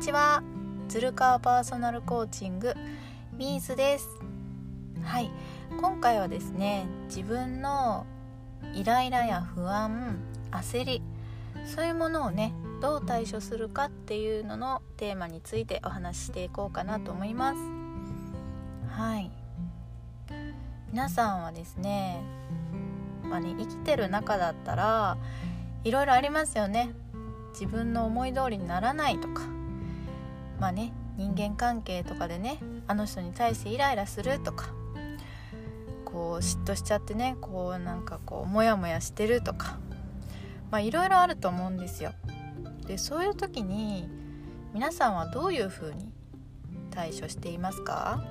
にちは。鶴川パーソナルコーチングミーズです。はい。今回はですね自分のイライラや不安焦りそういうものをねどう対処するかっていうののテーマについてお話ししていこうかなと思います。はい。皆さんはですねまあね生きてる中だったらいろいろありますよね。自分の思い通りにならないとかまあね人間関係とかでねあの人に対してイライラするとかこう嫉妬しちゃってねこうなんかこうモヤモヤしてるとかまあいろいろあると思うんですよ。でそういう時に皆さんはどういうふうに対処していますか？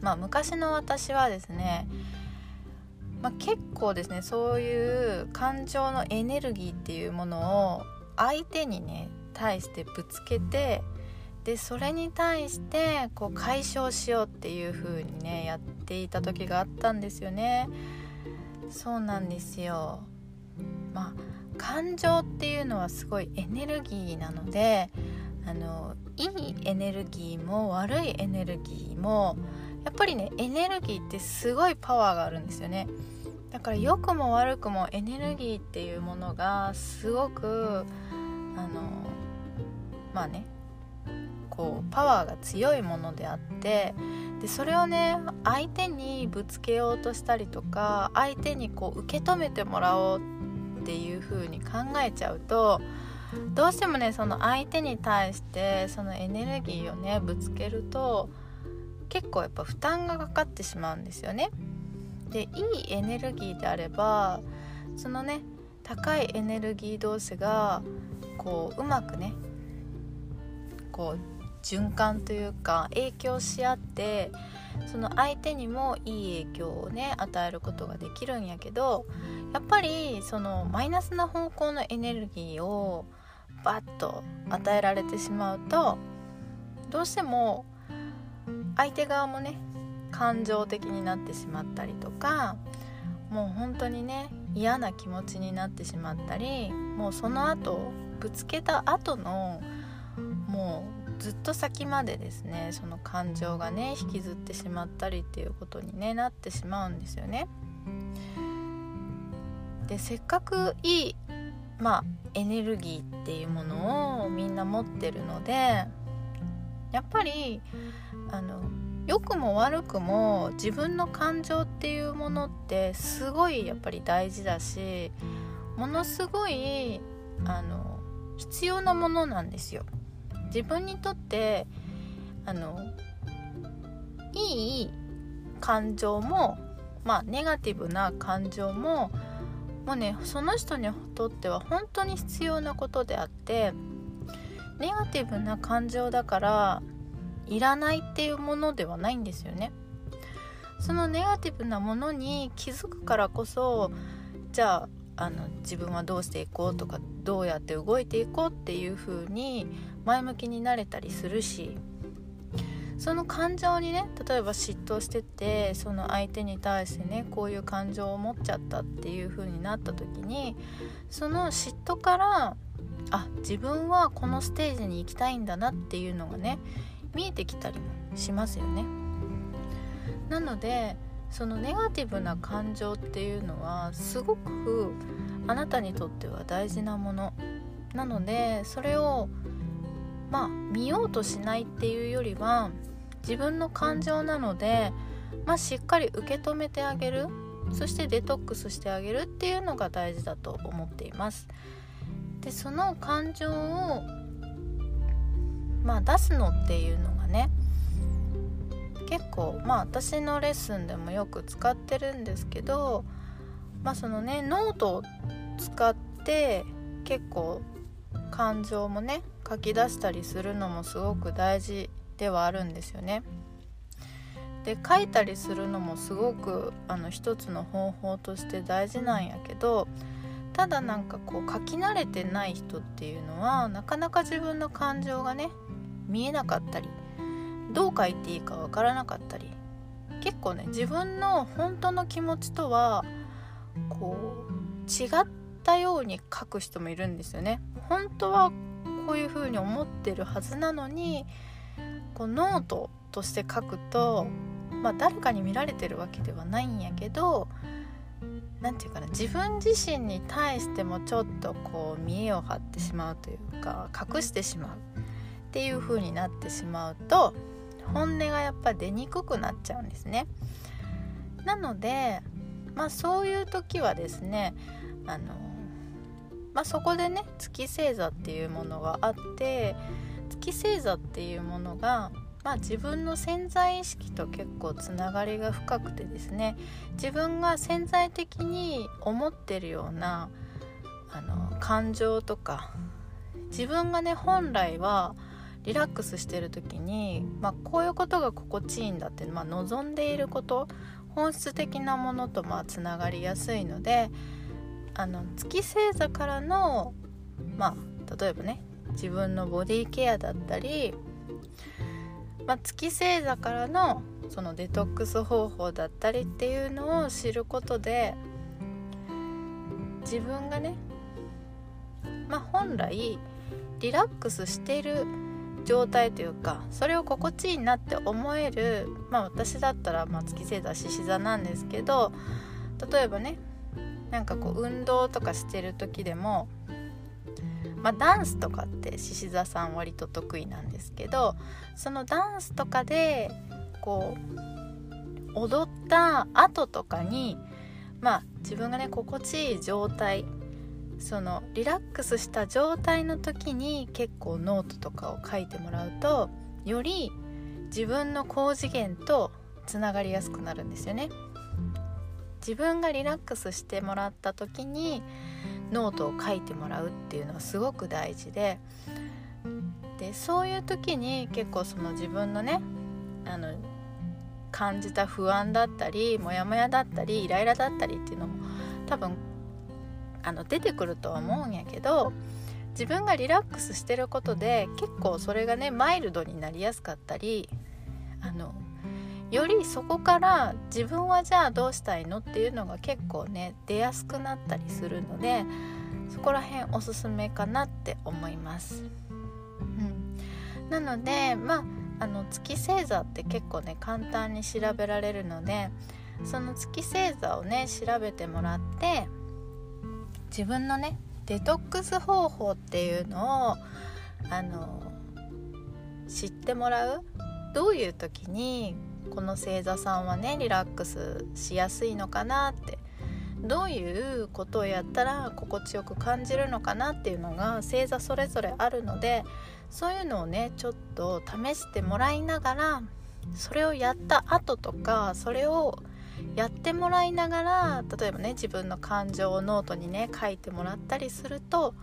まあ昔の私はですね、まあ、結構ですねそういう感情のエネルギーっていうものを相手にね対してぶつけてでそれに対してこう解消しようっていう風にねやっていた時があったんですよね。そうなんですよ。まあ感情っていうのはすごいエネルギーなのであのいいエネルギーも悪いエネルギーもやっぱりねエネルギーってすごいパワーがあるんですよね。だから良くも悪くもエネルギーっていうものがすごくあのまあねこうパワーが強いものであってでそれをね相手にぶつけようとしたりとか相手にこう受け止めてもらおうっていう風に考えちゃうとどうしてもねその相手に対してそのエネルギーをねぶつけると結構やっぱ負担がかかってしまうんですよね。でいいエネルギーであればそのね高いエネルギー同士がこううまくねこう循環というか影響し合ってその相手にもいい影響をね与えることができるんやけどやっぱりそのマイナスな方向のエネルギーをバッと与えられてしまうとどうしても相手側もね感情的になってしまったりとかもう本当にね嫌な気持ちになってしまったりもうその後ぶつけた後のもうずっと先までですねその感情がね引きずってしまったりっていうことに、ね、なってしまうんですよね。でせっかくいい、まあ、エネルギーっていうものをみんな持ってるのでやっぱりあの良くも悪くも自分の感情っていうものってすごいやっぱり大事だしものすごいあの必要なものなんですよ。自分にとってあのいい感情もまあネガティブな感情ももうねその人にとっては本当に必要なことであってネガティブな感情だからいらないっていうものではないんですよね。そのネガティブなものに気づくからこそじゃああの自分はどうしていこうとかどうやって動いていこうっていう風に前向きになれたりするしその感情にね例えば嫉妬しててその相手に対してねこういう感情を持っちゃったっていう風になった時にその嫉妬からあ自分はこのステージに行きたいんだなっていうのがね見えてきたりもしますよね。なのでそのネガティブな感情っていうのはすごくあなたにとっては大事なものなのでそれをまあ見ようとしないっていうよりは自分の感情なので、まあ、しっかり受け止めてあげるそしてデトックスしてあげるっていうのが大事だと思っています。でその感情をまあ出すのっていうのがね結構まあ私のレッスンでもよく使ってるんですけどまあそのねノートを使って結構感情もね書き出したりするのもすごく大事ではあるんですよね。で書いたりするのもすごくあの一つの方法として大事なんやけどただなんかこう書き慣れてない人っていうのはなかなか自分の感情がね見えなかったりどう書いていいかわからなかったり結構ね自分の本当の気持ちとはこう違ったように書く人もいるんですよね。本当はこういうふうに思ってるはずなのにこうノートとして書くと、まあ、誰かに見られてるわけではないんやけど何て言うかな自分自身に対してもちょっとこう見栄を張ってしまうというか隠してしまうっていう風になってしまうと本音がやっぱ出にくくなっちゃうんですね。なのでまあそういう時はですねあの、まあ、そこでね月星座っていうものがあって月星座っていうものがまあ、自分の潜在意識と結構つながりが深くてですね自分が潜在的に思ってるようなあの感情とか自分がね本来はリラックスしてる時に、まあ、こういうことが心地いいんだって、まあ、望んでいること本質的なものとまあつながりやすいのであの月星座からのまあ例えばね自分のボディケアだったりまあ、月星座からのそのデトックス方法だったりっていうのを知ることで自分がね、まあ、本来リラックスしてる状態というかそれを心地いいなって思える、まあ、私だったら、まあ、月星座獅子座なんですけど例えばねなんかこう運動とかしてる時でもまあ、ダンスとかって獅子座さん割と得意なんですけどそのダンスとかでこう踊った後とかにまあ自分がね心地いい状態そのリラックスした状態の時に結構ノートとかを書いてもらうとより自分の高次元とつながりやすくなるんですよね。自分がリラックスしてもらった時にノートを書いてもらうっていうのはすごく大事ででそういう時に結構その自分のねあの感じた不安だったりモヤモヤだったりイライラだったりっていうのも多分あの出てくるとは思うんやけど自分がリラックスしてることで結構それがねマイルドになりやすかったりあのよりそこから自分はじゃあどうしたいのっていうのが結構ね出やすくなったりするのでそこら辺おすすめかなって思います。うん、なのでまああの月星座って結構ね簡単に調べられるのでその月星座をね調べてもらって自分のねデトックス方法っていうのをあの知ってもらう？どういう時にこの星座さんはねリラックスしやすいのかなって？どういうことをやったら心地よく感じるのかなっていうのが星座それぞれあるのでそういうのをねちょっと試してもらいながらそれをやった後とかそれをやってもらいながら例えばね自分の感情をノートにね書いてもらったりすると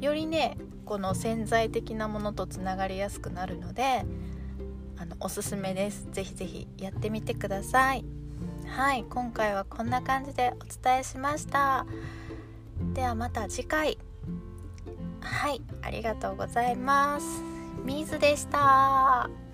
よりねこの潜在的なものとつながりやすくなるのであのおすすめです。ぜひぜひやってみてください。はい今回はこんな感じでお伝えしました。ではまた次回。はいありがとうございます。みーずでした。